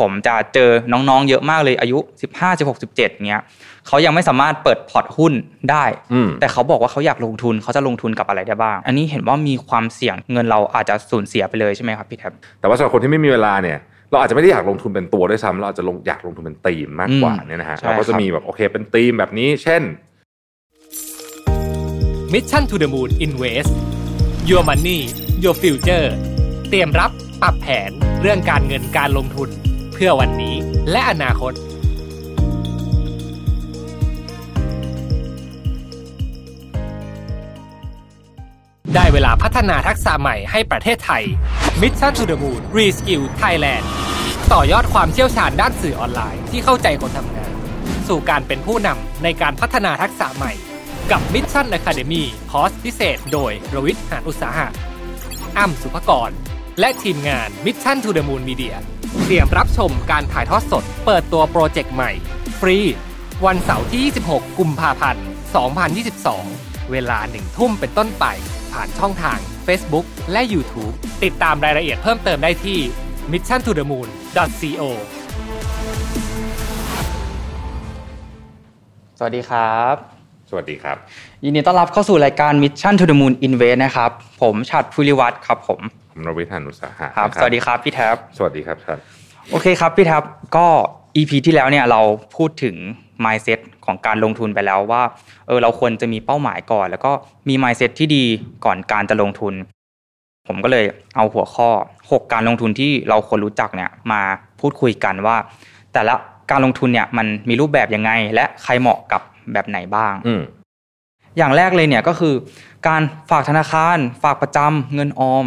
ผมจะเจอน้องๆ เยอะมากเลยอายุ 15 16 17เงี้ยเขายังไม่สามารถเปิดพอร์ตหุ้นได้ แต่เขาบอกว่าเขาอยากลงทุนเขาจะลงทุนกับอะไรได้บ้าง อันนี้เห็นว่ามีความเสี่ยงเงินเราอาจจะสูญเสียไปเลยใช่ไหมครับพี่แท็บแต่ว่าสำหรับคนที่ไม่มีเวลาเนี่ยเราอาจจะไม่ได้อยากลงทุนเป็นตัวด้วยซ้ำเราอาจจะลงอยากลงทุนเป็นธีมมากกว่าเนี่ยนะฮะเราก็จะมีแบบโอเคเป็นธีมแบบนี้ เช่น Mission to the Moon Invest Your Money Your Future เตรียมรับปรับแผนเรื่องการเงินการลงทุนเพื่อวันนี้และอนาคตได้เวลาพัฒนาทักษะใหม่ให้ประเทศไทย Mission to the Moon Reskill Thailand ต่อยอดความเชี่ยวชาญด้านสื่อออนไลน์ที่เข้าใจคนทำงาน สู่การเป็นผู้นำในการพัฒนาทักษะใหม่ กับ Mission Academy คอร์สพิเศษ โดยรวิทย์หานอุตสาหะ อ้ำสุภกร และทีมงาน Mission to the Moon Media เตรียมรับชมการถ่ายทอดสด เปิดตัวโปรเจกต์ใหม่ ฟรี วันเสาร์ที่ 26 กุมภาพันธ์ 2022 เวลาหนึ่งทุ่มเป็นต้นไป ผ่านช่องทาง Facebook และ YouTube ติดตามรายละเอียดเพิ่มเติมได้ที่ mission to the moon co สวัสดีครับ สวัสดีครับ ยินดีต้อนรับเข้าสู่รายการ Mission to the Moon Invest นะครับ ผมชัดภูริวัตรครับผม ผมรวิทานุสาหะครับสวัสดีครับพี่แท็บสวัสดีครับชัดโอเคครับพี่แท็บก็ EP ที่แล้วเนี่ยเราพูดถึง mindset ของการลงทุนไปแล้วว่าเออเราควรจะมีเป้าหมายก่อน แล้วก็มี mindset ที่ดีก่อนการจะลงทุน ผมก็เลยเอาหัวข้อ 6 การลงทุนที่เราควรรู้จักเนี่ยมาพูดคุยกันว่า แต่ละการลงทุนเนี่ยมันมีรูปแบบยังไง และใครเหมาะกับแบบไหนบ้าง อย่างแรกเลยเนี่ยก็คือ การฝากธนาคาร ฝากประจำเงินออม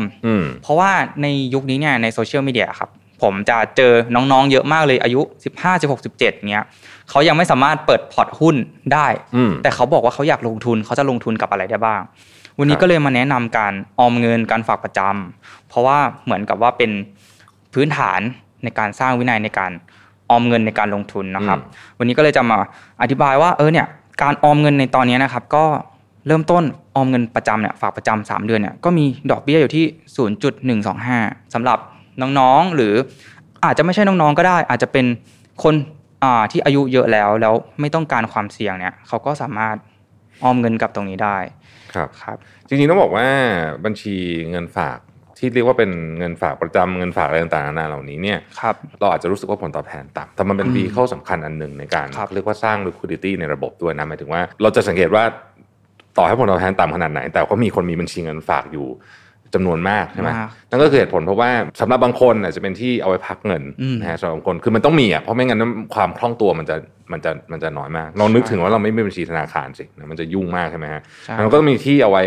เพราะว่าในยุคนี้เนี่ยในโซเชียลมีเดียครับผมจะเจอน้องๆ เยอะมากเลยอายุ 15 16 17เงี้ยเขายังไม่สามารถเปิดพอร์ตหุ้นได้ แต่เขาบอกว่าเขาอยากลงทุนเขาจะลงทุนกับอะไรได้บ้าง วันนี้ก็เลยมาแนะนำการออมเงินการฝากประจำเพราะว่าเหมือนกับว่าเป็นพื้นฐานในการสร้างวินัยในการออมเงินในการลงทุนนะครับ วันนี้ก็เลยจะมาอธิบายว่าเออเนี่ย การออมเงินในตอนนี้นะครับก็เริ่มต้นออมเงินประจำเนี่ยฝากประจำสามเดือนเนี่ยก็มีดอกเบี้ยอยู่ที่ศูนย์จุดหนึ่งสองห้าสำหรับน้องๆหรืออาจจะไม่ใช่น้องๆก็ได้ อาจจะเป็นคนที่อายุเยอะแล้วแล้วไม่ต้องการความเสี่ยงเนี่ยเขาก็สามารถออมเงินกับตรงนี้ได้ครับครับ จริงๆต้องบอกว่าบัญชีเงินฝาก ที่เรียกว่าเป็นเงินฝากประจำเงินฝากอะไรต่างๆนานาเหล่านี้เนี่ยเราอาจจะรู้สึกว่าผลตอบแทนต่ำแต่มันเป็นวีเข้าสำคัญอันหนึ่งในการเรียกว่าสร้าง liquidity ในระบบด้วยนะหมายถึงว่า เราจะสังเกตว่าต่อให้ผลตอบแทนต่ำขนาดไหน แต่ก็มีคนมีบัญชีเงินฝากอยู่จำนวนมากใช่ไหมนั่นก็คือเหตุผลเพราะว่าสำหรับบางคนอาจจะเป็นที่เอาไว้พักเงินนะฮะสำหรับบางคนคือมันต้องมีอะเพราะไม่งั้นความคล่องตัวมันจะมันจะมันจะน้อยมากลองนึกถึงว่าเราไม่มีบัญชีธนาคารสิมันจะยุ่งมากใช่ไหมฮะมันก็มีที่เอาไว้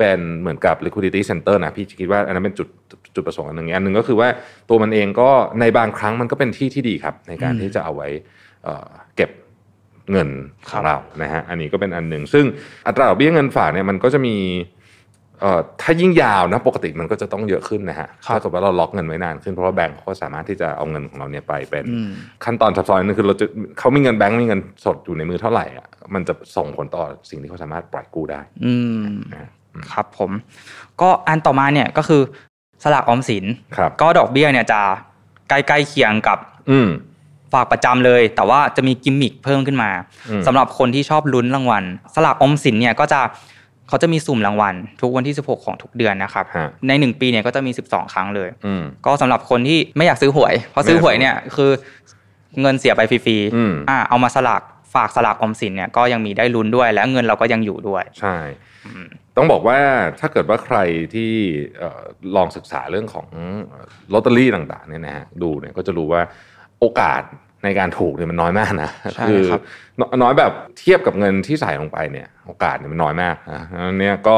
เป็นเหมือนกับ liquidity center นะพี่คิดว่าอันนั้นเป็นจุดจุดประสงค์อันหนึ่งอันหนึ่งก็คือว่าตัวมันเองก็ในบางครั้งมันก็เป็นที่ที่ดีครับ ในการที่จะเอาไว้เก็บเงินของเรานะฮะอันนี้ก็เป็นอันหนึ่งซึ่งอัตราดอกเบี้ยเงินฝากเนี่ยมันก็จะมีเอ่อถ้ายิ่งยาวนะปกติมันก็จะต้องเยอะขึ้นนะฮะถ้าเกิดว่าเราล็อกเงินไว้นานขึ้นเพราะว่าแบงก์เขาสามารถที่จะเอาเงินของเราเนี่ยไปเป็นขั้นตอนซับซ้อนนึงคือเราจะเขามีเงินแบงก์มีเงินสดอยู่ในมือเท่าไหร่อะมันจะส่งผลต่อสิ่งที่เขาสามารถปล่อยกู้ได้อืม ครับผมก็อันต่อมาเนี่ยก็คือสลากออมสินก็ดอกเบี้ยเนี่ยจะใกล้ๆเคียงกับ อืฝากประจำเลย แต่ว่าจะมีกิมมิคเพิ่มขึ้นมาสำหรับคนที่ชอบลุ้นรางวัล สลากออมสินเนี่ยก็จะเขาจะมีสุ่มรางวัล ทุกวันที่ 16 ของทุกเดือนนะครับ ในหนึ่งปีเนี่ยก็จะมี 12 ครั้งเลยก็สำหรับคนที่ไม่อยากซื้อหวย เพราะซื้อหวยเนี่ยคือเงินเสียไปฟรีๆอ่าเอามาสลาก ฝากสลากออมสินเนี่ยก็ยังมีได้ลุ้นด้วย และเงินเราก็ยังอยู่ด้วย ใช่ต้องบอกว่าถ้าเกิดว่าใครที่ลองศึกษาเรื่องของลอตเตอรี่ต่างๆเนี่ยนะฮะดูเนี่ยก็จะรู้ว่าโอกาสในการถูกเนี่ยมันน้อยมากนะคือน้อยแบบเทียบกับเงินที่ใส่ลงไปเนี่ย โอกาสเนี่ยมันน้อยมากนะเนี่ยก็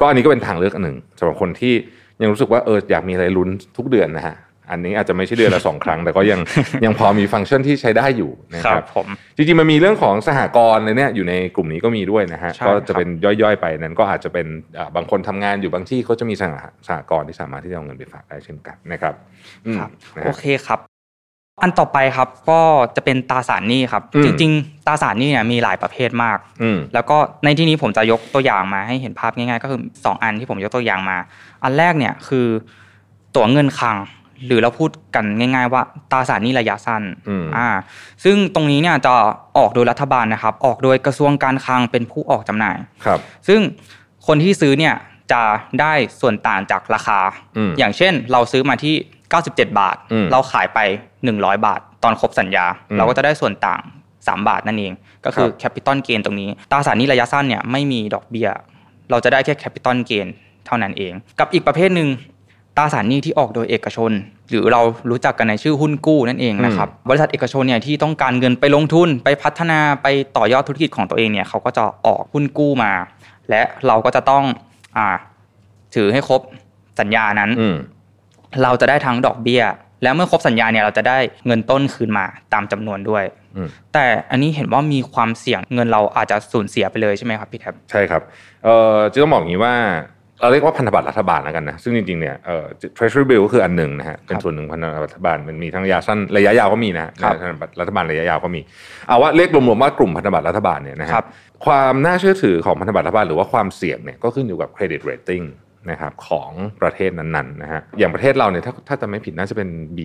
ก็อันนี้ก็เป็นทางเลือกอันหนึ่งสำหรับคนที่ยังรู้สึกว่าเอออยากมีอะไรลุ้นทุกเดือนนะฮะ อันนี้อาจจะไม่ใช่เดือนละสองครั้ง แต่ก็ยังยังพอมีฟังก์ชันที่ใช้ได้อยู่นะครับผมจริงๆมันมีเรื่องของสหกรณ์เลยเนี่ยอยู่ในกลุ่มนี้ก็มีด้วยนะฮะก็จะเป็นย่อยๆไปนั้นก็อาจจะเป็นบางคนทำงานอยู่บางที่เขาจะมีสหสหกรณ์ที่สามารถที่จะเอาเงินไปฝากได้เช่นกันนะครับโอเคครับอันต่อไปครับก็จะเป็นตราสารหนี้ครับ จริง ๆตราสารหนี้เนี่ยมีหลายประเภทมากแล้วก็ในที่นี้ผมจะยกตัวอย่างมาให้เห็นภาพง่ายๆ ก็คือ 2 อันที่ผมยกตัวอย่างมา อันแรกเนี่ยคือตั๋วเงินคลัง หรือเราพูดกันง่าย ๆ ว่าตราสารหนี้ระยะสั้นอ่าซึ่งตรงนี้เนี่ยจะออกโดยรัฐบาลนะครับ ออกโดยกระทรวงการคลังเป็นผู้ออกจำหน่ายครับ ซึ่งคนที่ซื้อเนี่ยจะได้ส่วนต่างจากราคา อย่างเช่น เราซื้อมาที่ 97 บาท เราขายไป 100 บาท ตอนครบสัญญา เราก็จะได้ส่วนต่าง 3 บาทนั่นเอง ก็คือ capital gain ตรงนี้ตราสารหนี้ระยะสั้นเนี่ยไม่มีดอกเบี้ย เราจะได้แค่ capital gain เท่านั้นเอง กับอีกประเภทหนึ่ง ตราสารหนี้ที่ออกโดยเอกชน หรือเรารู้จักกันในชื่อหุ้นกู้นั่นเองนะครับบริษัทเอกชนเนี่ยที่ต้องการเงินไปลงทุนไปพัฒนาไปต่อยอดธุรกิจของตัวเองเนี่ยเขาก็จะออกหุ้นกู้มา และเราก็จะต้องอ่าถือให้ครบสัญญานั้นเราจะได้ทั้งดอกเบี้ย แล้วเมื่อครบสัญญาเนี่ยเราจะได้เงินต้นคืนมาตามจำนวนด้วยแต่อันนี้เห็นว่ามีความเสี่ยงเงินเราอาจจะสูญเสียไปเลยใช่ไหมครับพี่แท็บใช่ครับเอ่อจะต้องบอกอย่างนี้ว่า เราเรียกว่าพันธบัตรรัฐบาลแล้วกันนะซึ่งจริงๆเนี่ยเอ่อ treasury bill ก็คืออันหนึ่งนะฮะเป็นส่วนหนึ่งพันธบัตรรัฐบาลมันมีทั้งระยะสั้นระยะยาวก็มีนะพันธบัตรรัฐบาลระยะยาวก็มีเอาว่าเรียกรวมๆว่ากลุ่มพันธบัตรรัฐบาลเนี่ยนะครับความน่าเชื่อถือของพันธบัตรรัฐบาลหรือว่าความเสี่ยงเนี่ยก็ขึ้นอยู่กับ credit rating นะครับของประเทศนั้นๆนะฮะอย่างประเทศเราเนี่ยถ้าถ้าจะไม่ผิดน่าจะเป็น B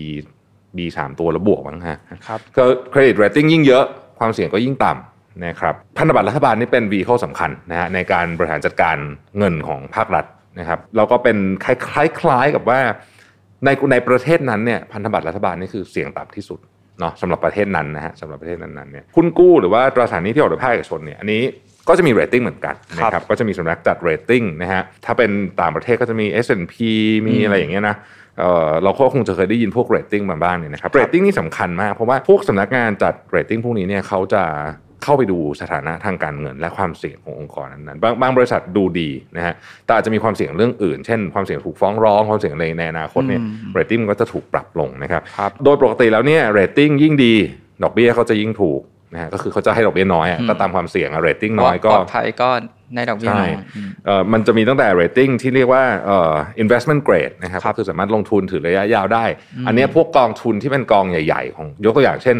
B สามตัวแล้วบวกมั้งฮะครับก็ credit rating ยิ่งเยอะความเสี่ยงก็ยิ่งต่ำ นะครับพันธบัตรรัฐบาลนี่เป็นวีเข้าสำคัญนะฮะในการบริหารจัดการเงินของภาครัฐนะครับเราก็เป็นคล้ายๆกับว่าในในประเทศนั้นเนี่ยพันธบัตรรัฐบาลนี่คือเสี่ยงต่ำที่สุดเนาะสำหรับประเทศนั้นนะฮะสำหรับประเทศนั้นๆเนี่ยหุ้นกู้หรือว่าตราสารนี้ที่ออกโดยภาคเอกชนเนี่ยอันนี้ก็จะมีเรตติ้งเหมือนกันนะครับก็จะมีสำนักจัดเรตติ้งนะฮะถ้าเป็นต่างประเทศก็จะมี S&P มีอะไรอย่างเงี้ยนะเเราก็คงจะเคยได้ยินพวกเรตติ้งมาบ้างเนี่ยนะครับเรตติ้งนี่สำคัญมากเพราะว่าพวกสำนักงานจัดเรตติ้งพวกนี้เนี่ยเขาจะ เข้าไปดูสถานะทางการเงิน และความเสี่ยงขององค์กรนั้นๆบางบางบริษัทดูดีนะฮะแต่อาจจะมีความเสี่ยงเรื่องอื่น เช่น ความเสี่ยงถูกฟ้องร้องความเสี่ยงในในอนาคตเนี่ยเรตติ้งก็จะถูกปรับลงนะครับโดยปกติแล้วเนี่ยเรตติ้งยิ่งดีดอกเบี้ยเขาจะยิ่งถูกนะฮะก็คือเขาจะให้ดอกเบี้ยน้อยก็ตามความเสี่ยงเรตติ้งน้อยก็ปลอดภัยก็ได้ดอกเบี้ยน้อยเอ่อมันจะมีตั้งแต่เรตติ้งที่เรียกว่าเอ่อ investment grade นะครับก็คือสามารถลงทุนถือระยะยาวได้ อันนี้พวกกองทุนที่เป็นกองใหญ่ ๆ ของยกตัวอย่างเช่น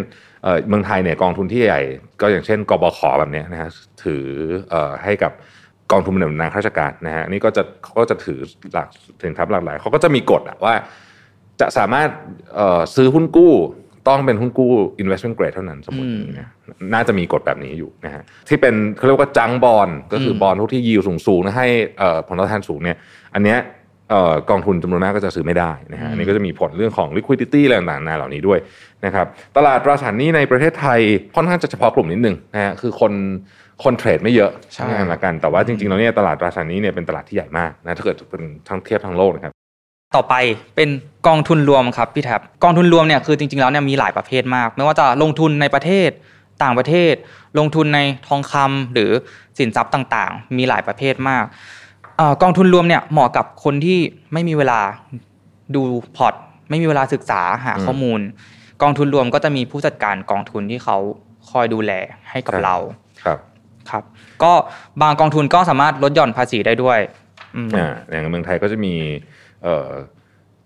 เมืองไทยเนี่ยกองทุนที่ใหญ่ ก็อย่างเช่นกบข.แบบนี้นะฮะถือให้กับกองทุนบำเหน็จบำนาญข้าราชการนะฮะนี่ก็จะเขาก็จะถือหลักสินทรัพย์หลากหลายเขาก็จะมีกฎว่าจะสามารถซื้อหุ้นกู้ต้องเป็นหุ้นกู้ investment grade เท่านั้นสมมตินะน่าจะมีกฎแบบนี้อยู่นะฮะที่เป็นเขาเรียกว่าจังบอลก็คือบอลพวกที่ยิวสูงๆนะให้ผลตอบแทนสูงเนี่ย อันเนี้ย กองทุนจำนวนมากก็จะซื้อไม่ได้นะฮะอันนี้ก็จะมีผลเรื่องของ liquidity อะไรต่างๆเหล่านี้ด้วยนะครับตลาดตราสารหนี้ในประเทศไทยค่อนข้างจะเฉพาะกลุ่มนิดนึงนะฮะคือคนคนเทรดไม่เยอะใช่ไหมกัน แต่ว่าจริงๆแล้วเนี่ยตลาดตราสารนี้เนี่ยเป็นตลาดที่ใหญ่มากนะถ้าเกิดเป็นทั้งเทียบทั้งโลกนะครับต่อไปเป็นกองทุนรวมครับพี่แท็บกองทุนรวมเนี่ยคือจริงๆแล้วเนี่ยมีหลายประเภทมาก ไม่ว่าจะลงทุนในประเทศต่างประเทศ ลงทุนในทองคำหรือสินทรัพย์ต่างๆ มีหลายประเภทมาก กองทุนรวมเนี่ยเหมาะกับคนที่ไม่มีเวลาดูพอร์ตไม่มีเวลาศึกษาหาข้อมูล กองทุนรวมก็จะมีผู้จัดการกองทุนที่เขาคอยดูแลให้กับเราครับครับ ก็บางกองทุนก็สามารถลดหย่อนภาษีได้ด้วย อ่าอย่างเมืองไทยก็จะมีเอ่อ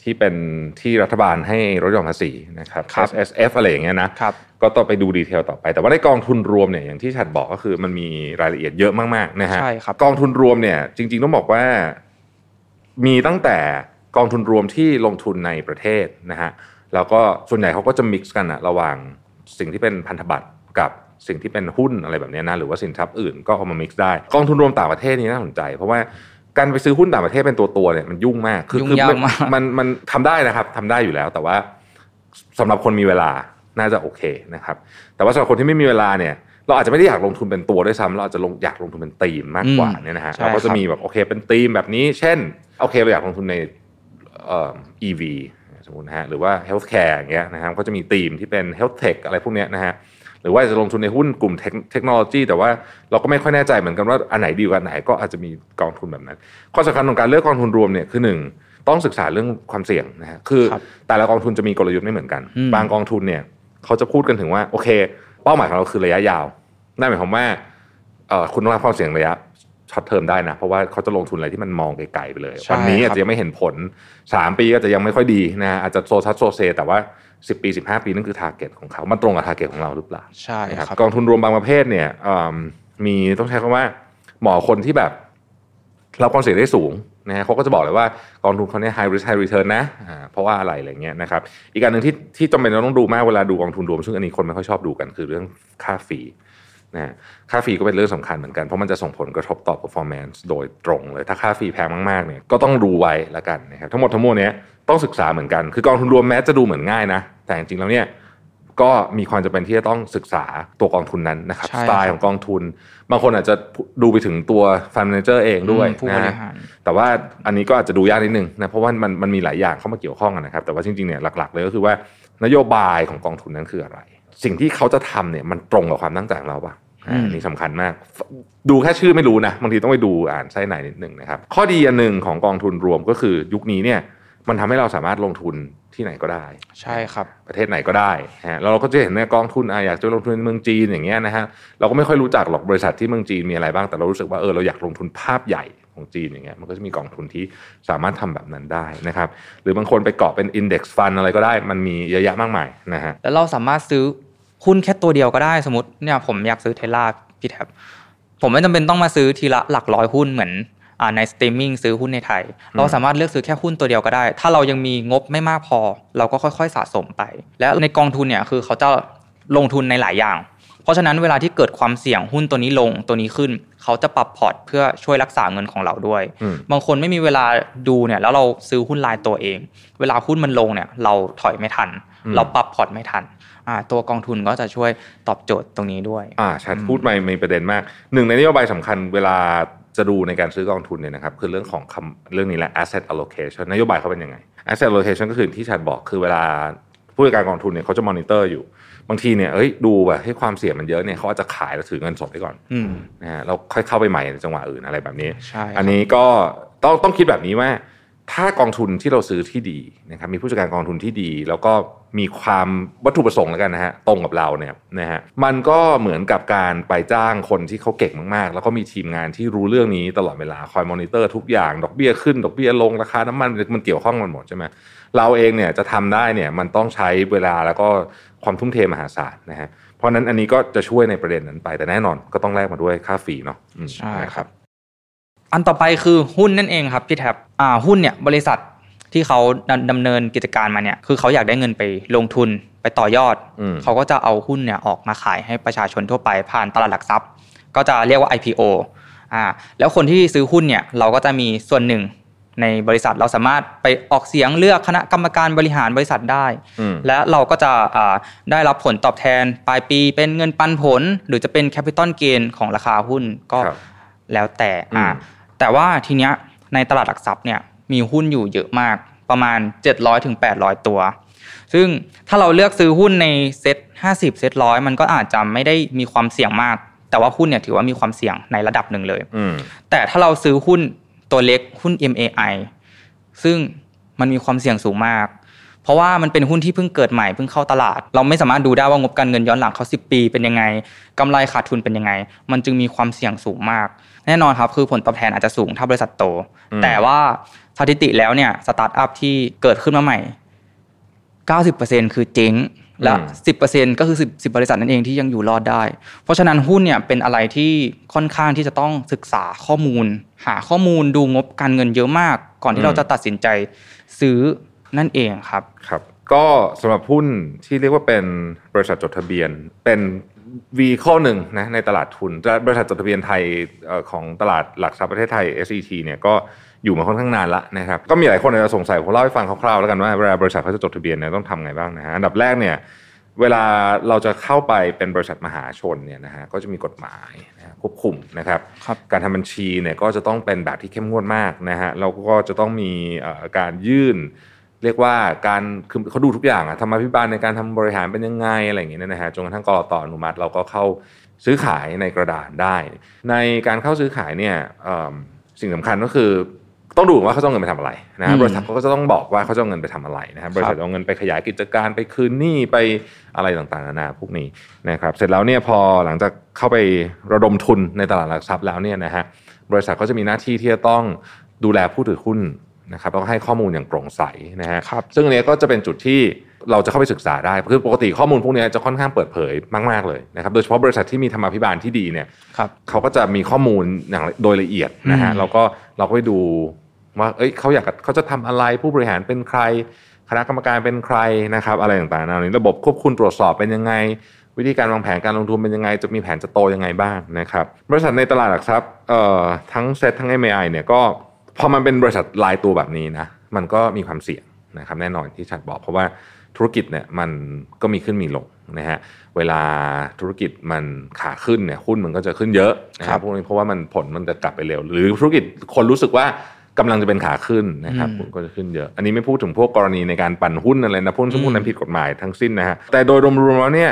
ที่เป็นที่รัฐบาลให้ลดหย่อนภาษีนะครับ S F อะไรอย่างเงี้ยนะครับก็ต้องไปดูดีเทลต่อไป แต่ว่าในกองทุนรวมเนี่ยอย่างที่ฉัดบอกก็คือมันมีรายละเอียดเยอะมากๆนะฮะใช่ครับกองทุนรวมเนี่ย จริง ๆ ต้องบอกว่า มีตั้งแต่กองทุนรวมที่ลงทุนในประเทศนะฮะแล้วก็ส่วนใหญ่เขาก็จะมิกซ์กันอะระหว่างสิ่งที่เป็นพันธบัตรกับสิ่งที่เป็นหุ้นอะไรแบบนี้นะหรือว่าสินทรัพย์อื่นก็เอามามิกซ์ได้ กองทุนรวมต่างประเทศนี่น่าสนใจ เพราะว่า การไปซื้อหุ้นต่างประเทศเป็นตัวตัวเนี่ยมันยุ่งมากคือคือมันมันทำได้นะครับทำได้อยู่แล้ว แต่ว่าสำหรับคนมีเวลาน่าจะโอเคนะครับ แต่ว่าสำหรับคนที่ไม่มีเวลาเนี่ย เราอาจจะไม่ได้อยากลงทุนเป็นตัวด้วยซ้ำเราอาจจะลงอยากลงทุนเป็นธีมมากกว่าเนี่ยนะฮะเราก็จะมีแบบโอเคเป็นธีมแบบนี้ เช่นโอเคเราอยากลงทุนในเอ่อ EV สมมตินะฮะหรือว่า healthcare อย่างเงี้ยนะครับก็จะมีธีมที่เป็น health tech อะไรพวกเนี้ยนะฮะ หรือว่าจะลงทุนในหุ้นกลุ่มเทคโนโลยี แต่ว่าเราก็ไม่ค่อยแน่ใจเหมือนกันว่าอันไหนดีกว่าไหนก็อาจจะมีกองทุนแบบนั้น ข้อสำคัญของการเลือกกองทุนรวมเนี่ยคือหนึ่งต้องศึกษาเรื่องความเสี่ยงนะฮะคือแต่ละกองทุนจะมีกลยุทธ์ไม่เหมือนกัน บางกองทุนเนี่ยเขาจะพูดกันถึงว่าโอเค เป้าหมายของเราคือระยะยาวนั่นหมายความว่าคุณต้องรับความเสี่ยงระยะช็อตเทอมได้นะ เพราะว่าเขาจะลงทุนอะไรที่มันมองไกลๆไปเลย วันนี้อาจจะยังไม่เห็นผล 3 ปีก็จะยังไม่ค่อยดีนะอาจจะโซซัสโซเซ แต่ว่า สิบปีสิบห้าปีนั่นคือ target ของเขามันตรงกับ target ของเราหรือเปล่าใช่ครับกองทุนรวมบางประเภทเนี่ยมีต้องใช้คำว่าเหมาะคนที่แบบรับความเสี่ยงได้สูงนะฮะเขาก็จะบอกเลยว่ากองทุนเขาเนี่ย high risk high return นะอ่าเพราะว่าอะไรอะไรเงี้ยนะครับอีกการหนึ่งที่ที่จำเป็นต้องดูมากเวลาดูกองทุนรวม ซึ่งอันนี้คนไม่ค่อยชอบดูกันคือเรื่องค่าฟรีนะค่าฟรีก็เป็นเรื่องสำคัญเหมือนกัน เพราะมันจะส่งผลกระทบต่อ performance โดยตรงเลย ถ้าค่า fee แพงมากๆเนี่ยก็ต้องดูไว้ละกันนะครับทั้งหมดทั้งมวลเนี้ย ต้องศึกษาเหมือนกัน คือกองทุนรวมแม้จะดูเหมือนง่ายนะ แต่จริงๆแล้วเนี่ยก็มีความจำเป็นที่จะต้องศึกษาตัวกองทุนนั้นนะครับสไตล์ของกองทุน บางคนอาจจะดูไปถึงตัวฟันเนเจอร์เองด้วยนะแต่ว่าอันนี้ก็อาจจะดูยากนิดนึงนะเพราะว่ามันมันมีหลายอย่างเข้ามาเกี่ยวข้องกันนะครับ แต่ว่าจริงๆเนี่ยหลักๆเลยก็คือว่านโยบายของกองทุนนั้นคืออะไร สิ่งที่เขาจะทำเนี่ยมันตรงกับความตั้งใจของเราปะนี่สำคัญมาก ดูแค่ชื่อไม่รู้นะบางทีต้องไปดูอ่านไส้ในนิดนึงนะครับ ข้อดีอันหนึ่งของกองทุนรวมก็คือยุคนี้เนี่ย มันทำให้เราสามารถลงทุนที่ไหนก็ได้ ใช่ครับ ประเทศไหนก็ได้ฮะเราก็จะเห็นในกองทุนอะอยากจะลงทุนในเมืองจีนอย่างเงี้ยนะฮะเราก็ไม่ค่อยรู้จักหรอกบริษัทที่เมืองจีนมีอะไรบ้างแต่เรารู้สึกว่าเออเราอยากลงทุนภาพใหญ่ของจีนอย่างเงี้ยมันก็จะมีกองทุนที่สามารถทำแบบนั้นได้นะครับ หรือบางคนไปเกาะเป็นอินเด็กซ์ฟันอะไรก็ได้ มันมีเยอะแยะมากมายนะฮะแล้วเราสามารถซื้อหุ้นแค่ตัวเดียวก็ได้สมมติเนี่ยผมอยากซื้อเทล่าพี่แท็บผมไม่จำเป็นต้องมาซื้อทีละหลักร้อยหุ้นเหมือน ในสตรีมมิ่งซื้อหุ้นในไทย เราสามารถเลือกซื้อแค่หุ้นตัวเดียวก็ได้ ถ้าเรายังมีงบไม่มากพอ เราก็ค่อยๆสะสมไป แล้วในกองทุนเนี่ยคือเขาจะลงทุนในหลายอย่าง เพราะฉะนั้นเวลาที่เกิดความเสี่ยงหุ้นตัวนี้ลงตัวนี้ขึ้น เขาจะปรับ port เพื่อช่วยรักษาเงินของเราด้วย บางคนไม่มีเวลาดูเนี่ยแล้วเราซื้อหุ้นรายตัวเอง เวลาหุ้นมันลงเนี่ยเราถอยไม่ทัน เราปรับ port ไม่ทันตัวกองทุนก็จะช่วยตอบโจทย์ตรงนี้ด้วย อ่าชัดพูดมามีประเด็นมาก หนึ่งในนโยบายสำคัญเวลา จะดูในการซื้อกองทุนเนี่ยนะครับคือเรื่องของคำเรื่องนี้แหละ asset allocation นโยบายเขาเป็นยังไง asset allocation ก็คือที่ชัดบอกคือเวลาผู้จัดการกองทุนเนี่ยเขาจะมอนิเตอร์อยู่ บางทีเนี่ยเอ้ยดูแบบให้ความเสี่ยงมันเยอะเนี่ยเขาอาจจะขายแล้วถือเงินสดไว้ก่อนนะฮะเราค่อยเข้าไปใหม่ในจังหวะอื่นอะไรแบบนี้ อันนี้ก็ต้องต้องคิดแบบนี้ว่า ถ้ากองทุนที่เราซื้อที่ดีนะครับมีผู้จัดการกองทุนที่ดี แล้วก็มีความวัตถุประสงค์แล้วกันนะฮะตรงกับเราเนี่ยนะฮะมันก็เหมือนกับการไปจ้างคนที่เขาเก่งมากๆ แล้วก็มีทีมงานที่รู้เรื่องนี้ตลอดเวลาคอยมอนิเตอร์ทุกอย่างดอกเบี้ยขึ้นดอกเบี้ยลงราคาน้ำมันมันเกี่ยวข้องกันหมดใช่ไหมเราเองเนี่ยจะทำได้เนี่ยมันต้องใช้เวลาแล้วก็ความทุ่มเทมหาศาลนะฮะเพราะนั้นอันนี้ก็จะช่วยในประเด็นนั้นไปแต่แน่นอนก็ต้องแลกมาด้วยค่าฟรีเนาะใช่ครับ อันต่อไปคือหุ้นนั่นเองครับพี่แท็บอ่าหุ้นเนี่ยบริษัทที่เขาดำเนินกิจการมาเนี่ยคือเขาอยากได้เงินไปลงทุนไปต่อยอด เขาก็จะเอาหุ้นเนี่ยออกมาขายให้ประชาชนทั่วไปผ่านตลาดหลักทรัพย์ ก็จะเรียกว่า IPO อ่าแล้วคนที่ซื้อหุ้นเนี่ยเราก็จะมีส่วนหนึ่งในบริษัทเราสามารถไปออกเสียงเลือกคณะกรรมการบริหารบริษัทได้ และเราก็จะได้รับผลตอบแทนปลายปีเป็นเงินปันผล หรือจะเป็นแคปิตอลเกนของราคาหุ้นก็แล้วแต่อ่า แต่ว่าทีเนี้ยในตลาดหลักทรัพย์เนี่ยมีหุ้นอยู่เยอะมากประมาณ700ถึง800 ตัว ซึ่งถ้าเราเลือกซื้อหุ้นในเซ็ต50 เซ็ตร้อยมันก็อาจจะไม่ได้มีความเสี่ยงมาก แต่ว่าหุ้นเนี่ยถือว่ามีความเสี่ยงในระดับหนึ่งเลยแต่ถ้าเราซื้อหุ้นตัวเล็กหุ้น MAI ซึ่งมันมีความเสี่ยงสูงมากเพ ราะว่ามันเป็นหุ้นที่เพิ่งเกิดใหม่เพิ่งเข้าตลาด เราไม่สามารถดูได้ว่างบการเงินย้อนหลังเขา 10 ปีเป็นยังไงกำไรขาดทุนเป็นยังไง มันจึงมีความเสี่ยงสูงมาก แน่นอนครับคือผลตอบแทนอาจจะสูงถ้าบริษัทโต แต่ว่าสถิติแล้วเนี่ยสตาร์ทอัพที่เกิดขึ้นมาใหม่ 90%คือเจ๊งและ10%ก็คือ10 10 บริษัทนั่นเองที่ยังอยู่รอดได้ เพราะฉะนั้นหุ้นเนี่ยเป็นอะไรที่ค่อนข้างที่จะต้องศึกษาข้อมูล หาข้อมูลดูงบการเงินเยอะมาก ก่อนที่เราจะตัดสินใจซื้อ นั่นเองครับครับ ก็สำหรับหุ้นที่เรียกว่าเป็นบริษัทจดทะเบียน เป็นวีข้อหนึ่งนะในตลาดทุนบริษัทจดทะเบียนไทยของตลาดหลักทรัพย์ประเทศไทย SET เนี่ยก็อยู่มาค่อนข้างนานละนะครับก็มีหลายคนอาจจะสงสัยผมเล่าให้ฟังคร่าวๆแล้วกันว่าเวลาบริษัทเขาจะจดทะเบียนเนี่ยต้องทำไงบ้างนะฮะอันดับแรกเนี่ยเวลาเราจะเข้าไปเป็นบริษัทมหาชนเนี่ยนะฮะก็จะมีกฎหมายนะควบคุมนะครับรบการทำบัญชีเนี่ยก็จะต้องเป็นแบบที่เข้มงวดมากนะฮะเราก็จะต้องมีการยื่น เรียกว่าการคือเขาดูทุกอย่างอะธรรมพิบาลในการทำบริหารเป็นยังไงอะไรอย่างเงี้ยนะฮะจนกระทั่งกรอตอนุมัติเราก็เข้าซื้อขายในกระดานได้ ในการเข้าซื้อขายเนี่ยสิ่งสำคัญก็คือต้องดูว่าเขาจะเงินไปทำอะไรนะบริษัทเขาก็จะต้องบอกว่าเขาจะเงินไปทำอะไรนะครับบริษัทเอาเงินไปขยายกิจการไปคืนหนี้ไปอะไรต่างๆนานาพวกนี้นะครับเสร็จแล้วเนี่ยพอหลังจากเข้าไประดมทุนในตลาดหลักทรัพย์แล้วเนี่ยนะฮะบริษัทก็จะมีหน้าที่ที่จะต้องดูแลผู้ถือหุ้น นะครับต้องให้ข้อมูลอย่างโปร่งใสนะฮะซึ่งอันนี้ก็จะเป็นจุดที่เราจะเข้าไปศึกษาได้คือปกติข้อมูลพวกนี้จะค่อนข้างเปิดเผยมาก ๆ เลยนะครับโดยเฉพาะบริษัทที่มีธรรมาภิบาลที่ดีเนี่ยเขาก็จะมีข้อมูลอย่างโดยละเอียดนะฮะเราก็เราก็ไปดูว่าเอ้ยเขาอยากเขาจะทำอะไรผู้บริหารเป็นใคร คณะกรรมการเป็นใครนะครับ อะไรต่างๆนะนี้ระบบควบคุมตรวจสอบเป็นยังไง วิธีการวางแผนการลงทุนเป็นยังไง จะมีแผนจะโตยังไงบ้างนะครับบริษัทในตลาดหลักทรัพย์เอ่อทั้งเซ็ตทั้ง MAI เนี่ยก็ พอมันเป็นบริษัทลายตัวแบบนี้นะมันก็มีความเสี่ยงนะครับแน่นอนที่ชัดบอกเพราะว่าธุรกิจเนี่ยมันก็มีขึ้นมีลงนะฮะเวลาธุรกิจมันขาขึ้นเนี่ยหุ้นมันก็จะขึ้นเยอะนะครับพวกนี้เพราะว่ามันผลมันจะกลับไปเร็ว หรือธุรกิจคนรู้สึกว่ากำลังจะเป็นขาขึ้นนะครับหุ้นก็จะขึ้นเยอะ อันนี้ไม่พูดถึงพวกกรณีในการปั่นหุ้นอะไรนะพวกหุ้นนั้นผิดกฎหมายทั้งสิ้นนะฮะแต่โดยรวมๆแล้วเนี่ย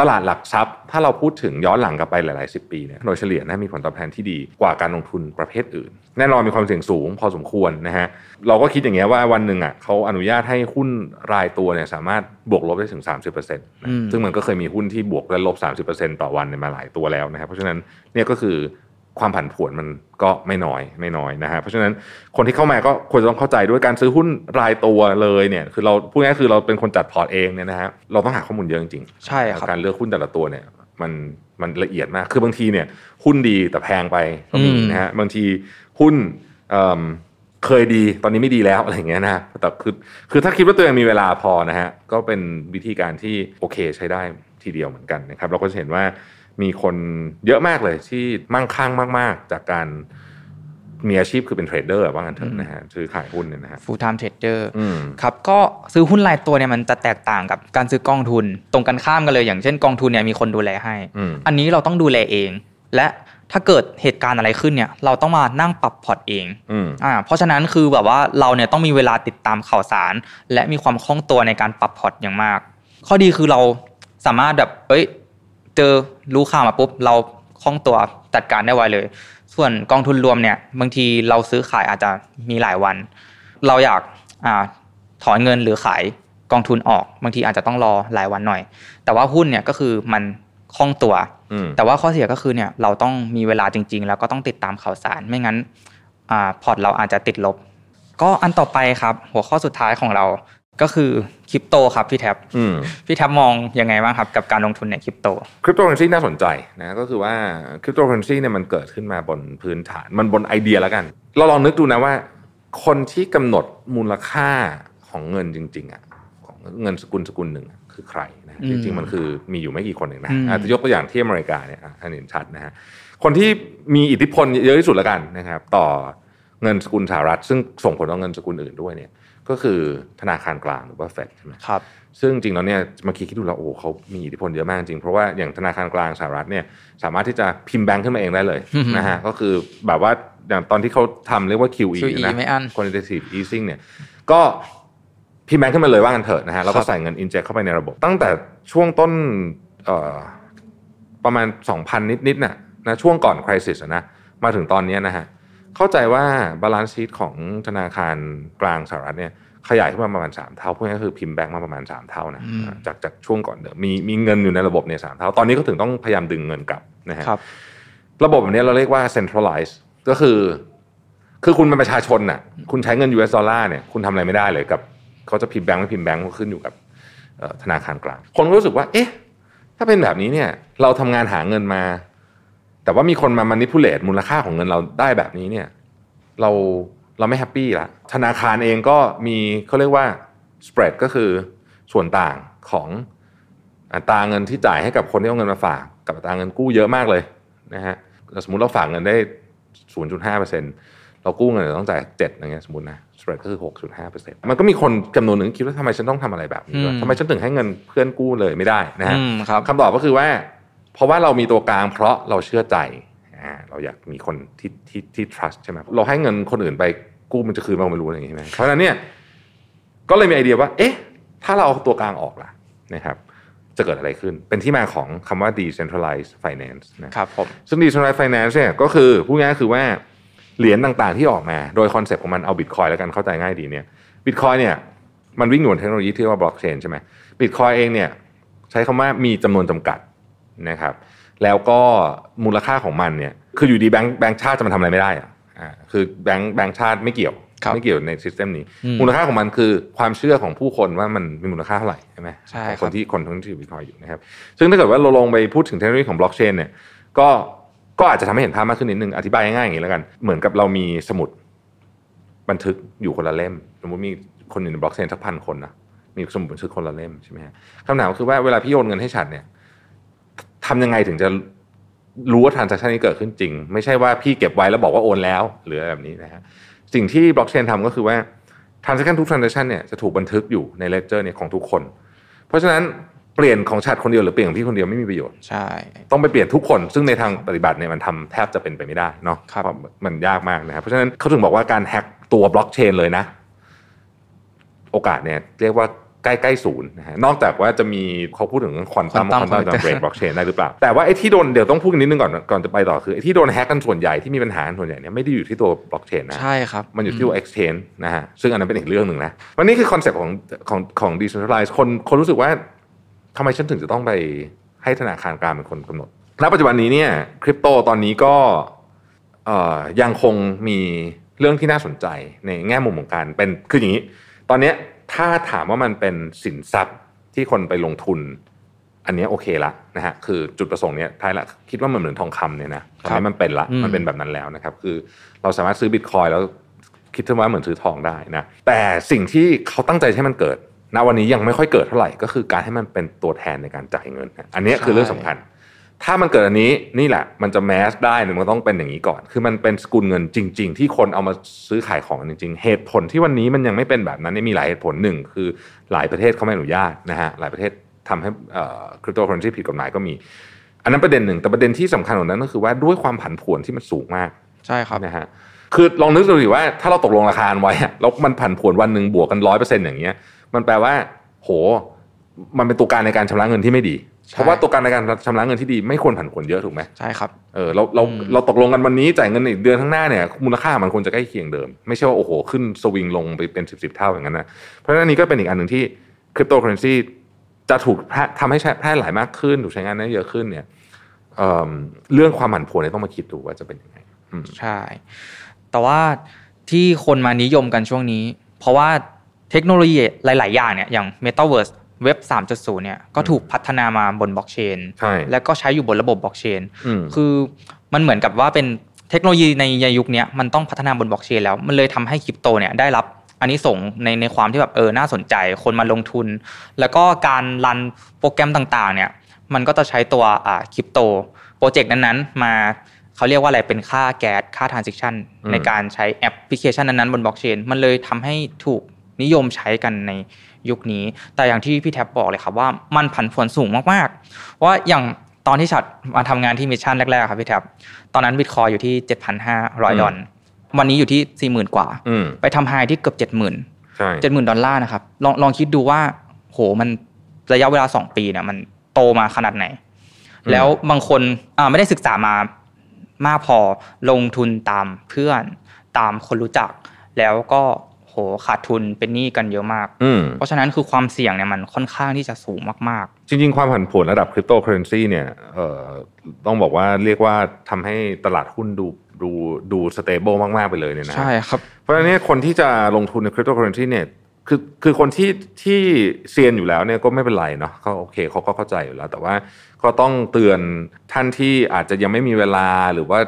ตลาดหลักทรัพย์ ถ้าเราพูดถึงย้อนหลังกลับไปหลายๆสิบปีเนี่ยโดยเฉลี่ยนะมีผลตอบแทนที่ดีกว่าการลงทุนประเภทอื่น แน่นอนมีความเสี่ยงสูงพอสมควรนะฮะเราก็คิดอย่างเงี้ยว่าวันหนึ่งอะเขาอนุญาตให้หุ้นรายตัวเนี่ยสามารถบวกลบได้ถึง 30%นะซึ่งมันก็เคยมีหุ้นที่บวกและลบ 30%ต่อวันมาหลายตัวแล้วนะครับเพราะฉะนั้นเนี่ยก็คือ ความผันผวนมันก็ไม่น้อยไม่น้อยนะฮะเพราะฉะนั้นคนที่เข้ามาก็ควรจะต้องเข้าใจด้วยการซื้อหุ้นรายตัวเลยเนี่ยคือเราพูดง่ายคือเราเป็นคนจัดพอร์ตเองเนี่ยนะฮะเราต้องหาข้อมูลเยอะจริงๆใช่ครับการเลือกหุ้นแต่ละตัวเนี่ยมันมันละเอียดมาก คือบางทีเนี่ยหุ้นดีแต่แพงไปก็มีนะฮะบางทีหุ้นเคยดีตอนนี้ไม่ดีแล้วอะไรเงี้ยนะแต่คือคือถ้าคิดว่าตัวเองมีเวลาพอนะฮะก็เป็นวิธีการที่โอเคใช้ได้ทีเดียวเหมือนกันนะครับเราก็จะเห็นว่า มีคนเยอะมากเลยที่มั่งคั่งมาก ๆ จากการมีอาชีพคือเป็นเทรดเดอร์ว่างั้นเถอะนะฮะซื้อขายหุ้นเนี่ยนะฮะ full time trader ครับก็ซื้อหุ้นรายตัวเนี่ยมันจะแตกต่างกับการซื้อกองทุน ตรงกันข้ามกันเลยอย่างเช่นกองทุนเนี่ยมีคนดูแลให้ อันนี้เราต้องดูแลเอง และถ้าเกิดเหตุการณ์อะไรขึ้นเนี่ย เราต้องมานั่งปรับ port เองอ่าเพราะฉะนั้นคือแบบว่าเราเนี่ยต้องมีเวลาติดตามข่าวสาร และมีความคล่องตัวในการปรับ port อย่างมาก ข้อดีคือเราสามารถแบบเอ้ย เจอรู้ข่าวมาปุ๊บเราคล่องตัวจัดการได้ไวเลย ส่วนกองทุนรวมเนี่ยบางทีเราซื้อขายอาจจะมีหลายวัน เราอยากอ่าถอนเงินหรือขายกองทุนออกบางทีอาจจะต้องรอหลายวันหน่อย แต่ว่าหุ้นเนี่ยก็คือมันคล่องตัว แต่ว่าข้อเสียก็คือเนี่ยเราต้องมีเวลาจริง ๆ แล้วก็ต้องติดตามข่าวสารไม่งั้นอ่า port เราอาจจะติดลบ ก็อันต่อไปครับ หัวข้อสุดท้ายของเราก็คือค ริปโตครับพี่แท็บพี่แท็บมองยังไงบ้างครับกับการลงทุนในคริปโตคริปโตเคอเรนซีน่าสนใจนะก็คือว่าคริปโตเคอเรนซีเนี่ยมันเกิดขึ้นมาบนพื้นฐานมันบนไอเดียแล้วกัน เราลองนึกดูนะว่า คนที่กำหนดมูลค่าของเงินจริง ๆอะของเงินสกุลสกุลหนึ่งคือใครนะจริงๆมันคือมีอยู่ไม่กี่คนเองนะอาจจะยกตัวอย่างที่อเมริกาเนี่ยอันเห็นชัดนะฮะคนที่มีอิทธิพลเยอะที่สุดแล้วกันนะครับ ต่อเงินสกุลสหรัฐ ซึ่งส่งผลต่อเงินสกุลอื่นด้วยเนี่ย ก็คือธนาคารกลางหรือว่าเฟดใช่ไหมครับซึ่งจริงแล้วเนี่ยมาคิดคิดดูแล้วโอ้เขามีอิทธิพลเยอะมากจริง เพราะว่าอย่างธนาคารกลางสหรัฐเนี่ยสามารถที่จะพิมพ์แบงค์ขึ้นมาเองได้เลยนะฮะก็คือแบบว่าอย่างตอนที่เขาทำเรียกว่า QE นะ quantitative easing เนี่ยก็พิมพ์แบงค์ขึ้นมาเลยว่ากันเถอะนะฮะแล้วก็ใส่เงิน inject เข้าไปในระบบ ตั้งแต่ช่วงต้นประมาณ 2,000 นิดๆน่ะนะช่วงก่อน crisis นะมาถึงตอนนี้นะฮะ เข้าใจว่า balance sheet ของธนาคารกลางสหรัฐเนี่ยขยายขึ้นมาประมาณ3เท่าพวกนี้คือพิมพ์แบงก์มาประมาณ3เท่านะจากจากช่วงก่อนเดิมมีมีเงินอยู่ในระบบเนี่ยสเท่า ตอนนี้ก็ถึงต้องพยายามดึงเงินกลับนะฮะระบบแบบนี้เราเรียกว่า centralize ก็คือ คือคุณเป็นประชาชนน่ะ คุณใช้เงิน US ดอลลาร์เนี่ยคุณทำอะไรไม่ได้เลยกับเขาจะพิมพ์แบงก์ไม่พิมพ์แบงก์ก็ขึ้นอยู่กับธนาคารกลาง คนก็รู้สึกว่า เอ๊ะ ถ้าเป็นแบบนี้เนี่ย เราทำงานหาเงินมา แต่ว่ามีคนมา manipulate มูลค่าของเงินเราได้แบบนี้เนี่ย เราเราไม่ happy ละธนาคารเองก็มีเขาเรียกว่า spread ก็คือส่วนต่างของอัตราเงินที่จ่ายให้กับคนที่เอาเงินมาฝาก กับอัตราเงินกู้เยอะมากเลยนะฮะสมมติเราฝากเงินได้ 0.5%เรากู้เงินต้องจ่าย7อย่างเงี้ยสมมตินะ spread ก็คือ6.5%มันก็มีคนจำนวนหนึ่งคิดว่าทำไมฉันต้องทำอะไรแบบนี้ทำไมฉันถึงให้เงินเพื่อนกู้เลยไม่ได้นะฮะคำตอบก็คือว่า เพราะว่าเรามีตัวกลางเพราะเราเชื่อใจเราอยากมีคนที่ที่ที่ trust ใช่ไหมเราให้เงินคนอื่นไปกู้มันจะคืนมาไม่รู้อะไรอย่างนี้ใช่ไหมเพราะฉะนั้นเนี่ยก็เลยมีไอเดียว่า เอ๊ะ ถ้าเราเอาตัวกลางออกล่ะนะครับ จะเกิดอะไรขึ้น เป็นที่มาของคำว่า decentralized finance นะครับผมซึ่ง decentralized finance เนี่ยก็คือพูดง่ายคือว่าเหรียญต่างๆที่ออกมา โดยคอนเซ็ปต์ของมันเอาบิตคอยน์แล้วกันเข้าใจง่ายดีเนี่ยบิตคอยน์เนี่ยมันวิ่งอยู่บนเทคโนโลยีที่เรียกว่าบล็อกเชนใช่ไหมบิตคอยน์เองเนี่ยใช้คำว่ามีจำนวนจำกัด นะครับ แล้วก็มูลค่าของมันเนี่ยคืออยู่ดีแบงค์แบงค์ชาติจะมาทำอะไรไม่ได้อะอ่าคือแบงค์แบงค์ชาติไม่เกี่ยวไม่เกี่ยวใน system นี้ มูลค่าของมันคือความเชื่อของผู้คนว่ามันมีมูลค่าเท่าไหร่ใช่ไหมใช่คนที่คนที่ถือบิตคอยน์อยู่นะครับ ซึ่งถ้าเกิดว่าเราลงไปพูดถึงเทคโนโลยีของบล็อกเชนเนี่ยก็ก็อาจจะทำให้เห็นภาพมากขึ้นนิดนึง อธิบายง่ายๆอย่างนี้แล้วกัน เหมือนกับเรามีสมุดบันทึกอยู่คนละเล่ม สมมติมีคนอยู่ในบล็อกเชนสักพันคนนะมีสมุดบันทึกคนละเล่มใช่ไหมฮะคำถามคือว่าเวลาพี่โอนเงินให้ฉัดเนี่ย ทำยังไงถึงจะรู้ว่า transaction นี้เกิดขึ้นจริง ไม่ใช่ว่าพี่เก็บไว้แล้วบอกว่าโอนแล้ว หรืออะไรแบบนี้นะฮะสิ่งที่บล็อกเชนทำก็คือว่า transaction ทุก transaction เนี่ยจะถูกบันทึกอยู่ใน ledger เนี่ยของทุกคน เพราะฉะนั้นเปลี่ยนของฉัดคนเดียวหรือเปลี่ยนของพี่คนเดียวไม่มีประโยชน์ใช่ ต้องไปเปลี่ยนทุกคน ซึ่งในทางปฏิบัติเนี่ยมันทำแทบจะเป็นไปไม่ได้เนาะครับเพราะมันยากมากนะครับเพราะฉะนั้นเขาถึงบอกว่าการแฮ็กตัวบล็อกเชนเลยนะ โอกาสเนี่ยเรียกว่า ใกล้ๆศูนย์นะฮะนอกจากว่าจะมีเขาพูดถึงควอนตัมควอนตัมเบรกบล็อกเชนได้หรือเปล่า แต่ว่าไอ้ที่โดนเดี๋ยวต้องพูดนิดนึงก่อนก่อนจะไปต่อคือไอ้ที่โดนแฮ็กกันส่วนใหญ่ที่มีปัญหากันส่วนใหญ่เนี่ยไม่ได้อยู่ที่ตัวบล็อกเชนนะใช่ครับมันอยู่ที่ตัว exchange นะฮะซึ่งอันนั้นเป็นอีกเรื่องหนึ่งนะวันนี้คือคอนเซ็ปต์ของของของ decentralized คนคนรู้สึกว่าทำไมฉันถึงจะต้องไปให้ธนาคารกลางเป็นคนกำหนดณปัจจุบันนี้เนี่ยคริปโตตอนนี้ก็เอ่อยังคงมีเรื่องที่น่าสนใจในแง่มุมของการเป็นคืออย่างนี้ ตอนเนี้ย ถ้าถามว่ามันเป็นสินทรัพย์ที่คนไปลงทุน อันเนี้ยโอเคละนะฮะคือจุดประสงค์เนี้ยท้ายละคิดว่ามันเหมือนทองคำเนี่ยนะตอนนี้มันเป็นละอืมมันเป็นแบบนั้นแล้วนะครับ คือเราสามารถซื้อบิตคอยแล้วคิดว่าเหมือนซื้อทองได้นะแต่สิ่งที่เขาตั้งใจให้มันเกิดณวันนี้ยังไม่ค่อยเกิดเท่าไหร่ก็คือการให้มันเป็นตัวแทนในการจ่ายเงินนะอันเนี้ยคือเรื่องสำคัญ ถ้ามันเกิดอันนี้นี่แหละ มันจะแมสได้เนี่ยมันต้องเป็นอย่างนี้ก่อน คือมันเป็นสกุลเงินจริง ๆ ที่คนเอามาซื้อขายของกันจริง ๆ เหตุผลที่วันนี้มันยังไม่เป็นแบบนั้นเนี่ยมีหลายเหตุผลหนึ่งคือหลายประเทศเขาไม่อนุญาตนะฮะหลายประเทศทำให้คริปโตเคอเรนซีผิดกฎหมายก็มี อันนั้นประเด็นหนึ่งแต่ประเด็นที่สำคัญกว่านั้นก็คือว่าด้วยความผันผวนที่มันสูงมากใช่ครับนะฮะคือลองนึกดูดิว่าถ้าเราตกลงราคาไว้อะแล้วมันผันผวนวันหนึ่งบวกกันร้อยเปอร์เซ็นต์อย่างเงี้ยมันแปลว่า โห มันเป็นตัวการในการชำระเงินที่ไม่ดีใช่ เพราะว่าตัวการในการชำระเงินที่ดีไม่ควรผันผวนเยอะถูกไหมใช่ครับเออเราเราอืมเราตกลงกันวันนี้จ่ายเงินอีกเดือนข้างหน้าเนี่ยมูลค่ามันควรจะใกล้เคียงเดิม ไม่ใช่ว่าโอ้โหขึ้นสวิงลงไปเป็นสิบสิบเท่าอย่างนั้นนะเพราะฉะนั้นอันนี้ก็เป็นอีกอันหนึ่งที่คริปโตเคอเรนซีจะถูกแพร่ทำให้ใช้แพร่หลายมากขึ้นถูกใช้งานได้เยอะขึ้นเนี่ยเอ่อเรื่องความผันผวนเนี่ยต้องมาคิดดูว่าจะเป็นยังไงอืมใช่ แต่ว่าที่คนมานิยมกันช่วงนี้ เพราะว่าเทคโนโลยีหลาย ๆ อย่างเนี่ยอย่าง Metaverse Web 3.0 เนี่ยก็ถูกพัฒนามาบนบล็อกเชนใช่แล้วก็ใช้อยู่บนระบบบล็อกเชนอืมคือมันเหมือนกับว่าเป็นเทคโนโลยีในยุคเนี้ยมันต้องพัฒนาบนบล็อกเชนแล้วมันเลยทำให้คริปโตเนี่ยได้รับอันนี้ส่งส์ในในความที่แบบเออน่าสนใจคนมาลงทุน แล้วก็การรันโปรแกรมต่างๆ เนี่ย มันก็จะใช้ตัวอ่าคริปโตโปรเจกต์นั้นๆ มาเขาเรียกว่าอะไรเป็นค่าแก๊สค่าทราน s ิ c ชันอืมในการใช้แอปพลิเคชันนั้นๆบนบล็อกเชนมันเลยทำให้ถูกนิยมใช้กันใน ยุคนี้ แต่อย่างที่พี่แท็บบอกเลยครับว่ามันผันผวนสูงมากๆว่าอย่างตอนที่ฉัดมาทำงานที่ Mission แรกๆครับพี่แท็บตอนนั้นบิตคอยน์อยู่ที่ 7,500 ดอลลาร์วันนี้อยู่ที่ 40,000 กว่าอืมไปทำ high ที่เกือบ 70,000ใช่เจ็ดหมื่นดอลลาร์นะครับลองลองคิดดูว่า โหมันระยะเวลาสองปีเนี่ยมันโตมาขนาดไหน แล้วบางคนอ่าไม่ได้ศึกษามามากพอลงทุนตามเพื่อน ตามคนรู้จัก แล้วก็ โหขาดทุนเป็นหนี้กันเยอะมากอืมเพราะฉะนั้นคือความเสี่ยงเนี่ยมันค่อนข้างที่จะสูงมากจริง ๆ ความผันผวนระดับคริปโตเคอเรนซีเนี่ยเอ่อต้องบอกว่าเรียกว่าทำให้ตลาดหุ้นดูดูดู stable มาก ๆ ไปเลยเนี่ยๆนะใช่ครับ เพราะฉะนั้นเนี่ยคนที่จะลงทุนในคริปโตเคอเรนซีเนี่ยคือคือคนที่ที่เซียนอยู่แล้วเนี่ยก็ไม่เป็นไรเนาะเขาโอเคเขาก็เข้าใจอยู่แล้ว แต่ว่าก็ต้องเตือนท่านที่อาจจะยังไม่มีเวลาหรือว่า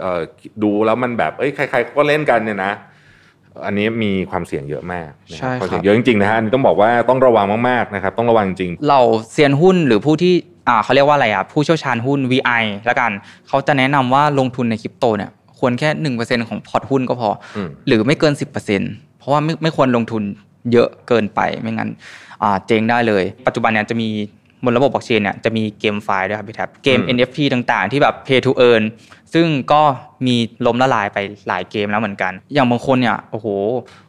เอ่อดูแล้วมันแบบเอ้ยใครๆก็เล่นกันเนี่ยนะ อันนี้มีความเสี่ยงเยอะมากนะใช่ครับความเสี่ยงเยอะจริงๆนะฮะอันนี้ต้องบอกว่าต้องระวังมากๆนะครับต้องระวังจริงเราเซียนหุ้นหรือผู้ที่อ่าเขาเรียกว่าอะไรอะผู้เชี่ยวชาญหุ้น VI แล้วกันเขาจะแนะนำว่าลงทุนในคริปโตเนี่ยควรแค่หนึ่งเปอร์เซ็นของพอร์ตหุ้นก็พออมหรือไม่เกินสิบเปอร์เซ็นต์เพราะว่าไม่ไม่ควรลงทุนเยอะเกินไปไม่งั้นอ่าเจ๊งได้เลย ปัจจุบันเนี่ยจะมี บนระบบบล็อกเชนเนี่ยจะมี GameFi ด้วยครับพี่แท็บเกมอืม NFT ต่างๆ ที่แบบ play to earn ซึ่งก็มีล้มละลายไปหลายเกมแล้วเหมือนกัน อย่างบางคนเนี่ยโอ้โห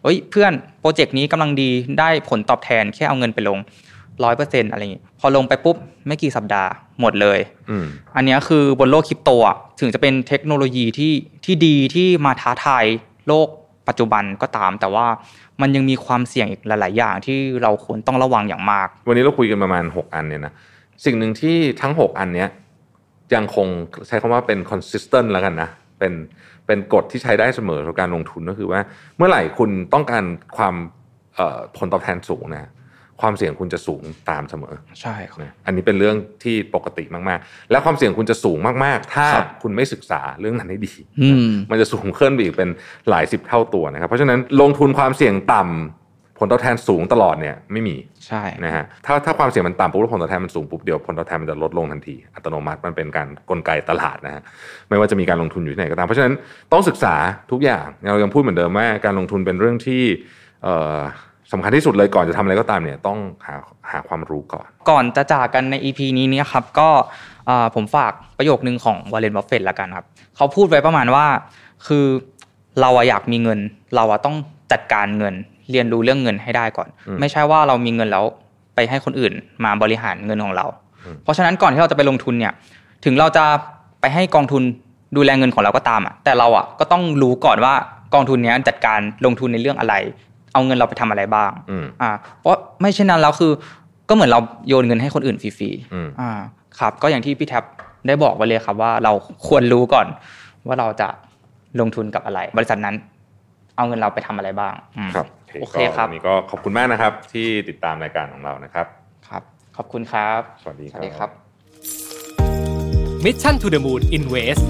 เฮ้ยเพื่อนโปรเจกต์นี้กำลังดีได้ผลตอบแทนแค่เอาเงินไปลงร้อยเปอร์เซ็นต์อะไรอย่างงี้พอลงไปปุ๊บ ไม่กี่สัปดาห์หมดเลยอืมอันเนี้ยคือบนโลกคริปโตอะถึงจะเป็นเทคโนโลยีที่ที่ดีที่มาท้าทายโลก ปัจจุบันก็ตาม แต่ว่ามันยังมีความเสี่ยงอีกหลาย ๆ อย่างที่เราควรต้องระวังอย่างมาก วันนี้เราคุยกันประมาณ 6 อันเนี่ยนะสิ่งหนึ่งที่ทั้ง 6 อันเนี้ยยังคงใช้คำว่าเป็น consistent แล้วกันนะเป็นเป็นกฎที่ใช้ได้เสมอต่อการลงทุนก็คือว่า เมื่อไหร่คุณต้องการความผลตอบแทนสูงนะ ความเสี่ยงคุณจะสูงตามเสมอ ใช่ครับอันนี้เป็นเรื่องที่ปกติมากๆ และความเสี่ยงคุณจะสูงมากๆ ถ้าคุณไม่ศึกษาเรื่องนั้นให้ดีมันจะสูงขึ้นไปอีกเป็นหลายสิบเท่าตัวนะครับ เพราะฉะนั้นลงทุนความเสี่ยงต่ำผลตอบแทนสูงตลอดเนี่ยไม่มีใช่นะฮะถ้าถ้าความเสี่ยงมันต่ำปุ๊บผลตอบแทนมันสูงปุ๊บเดียวผลตอบแทนมันจะลดลงทันทีอัตโนมัติมันเป็นการกลไกตลาดนะฮะไม่ว่าจะมีการลงทุนอยู่ที่ไหนก็ตาม เพราะฉะนั้นต้องศึกษาทุกอย่างเรายังพูดเหมือนเดิมว่าการลงทุนเป็นเรื่องที่ สำคัญที่สุดเลยก่อนจะทำอะไรก็ตามเนี่ยต้องหาหาความรู้ก่อน ก่อนจะจากกันใน EP นี้เนี่ยครับก็ผมฝากประโยคนึงของวอร์เรนบัฟเฟตต์ละกันครับเขาพูดไว้ประมาณว่า คือเราอยากมีเงิน เราต้องจัดการเงิน เรียนรู้เรื่องเงินให้ได้ก่อน ไม่ใช่ว่าเรามีเงินแล้วไปให้คนอื่นมาบริหารเงินของเรา เพราะฉะนั้นก่อนที่เราจะไปลงทุนเนี่ยถึงเราจะไปให้กองทุนดูแลเงินของเราก็ตามอะแต่เราอะก็ต้องรู้ก่อนว่ากองทุนนี้จัดการลงทุนในเรื่องอะไร เอาเงินเราไปทำอะไรบ้างอ่า เพราะไม่เช่นนั้นแล้วคือ ก็เหมือนเราโยนเงินให้คนอื่นฟรีๆอ่า ครับ ก็อย่างที่พี่แท็บได้บอกไว้เลยครับว่าเราควรรู้ก่อนว่าเราจะลงทุนกับอะไร บริษัทนั้น เอาเงินเราไปทำอะไรบ้างครับโอเคครับนี้ก็ขอบคุณมากนะครับ ที่ติดตามรายการของเรานะครับครับ ขอบคุณครับ สวัสดีครับ Mission to the Moon Invest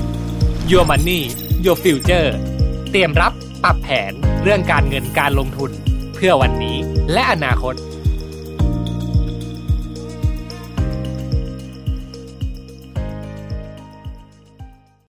Your Money Your Future เตรียมรับ ปรับแผนเรื่องการเงินการลงทุนเพื่อวันนี้และอนาคต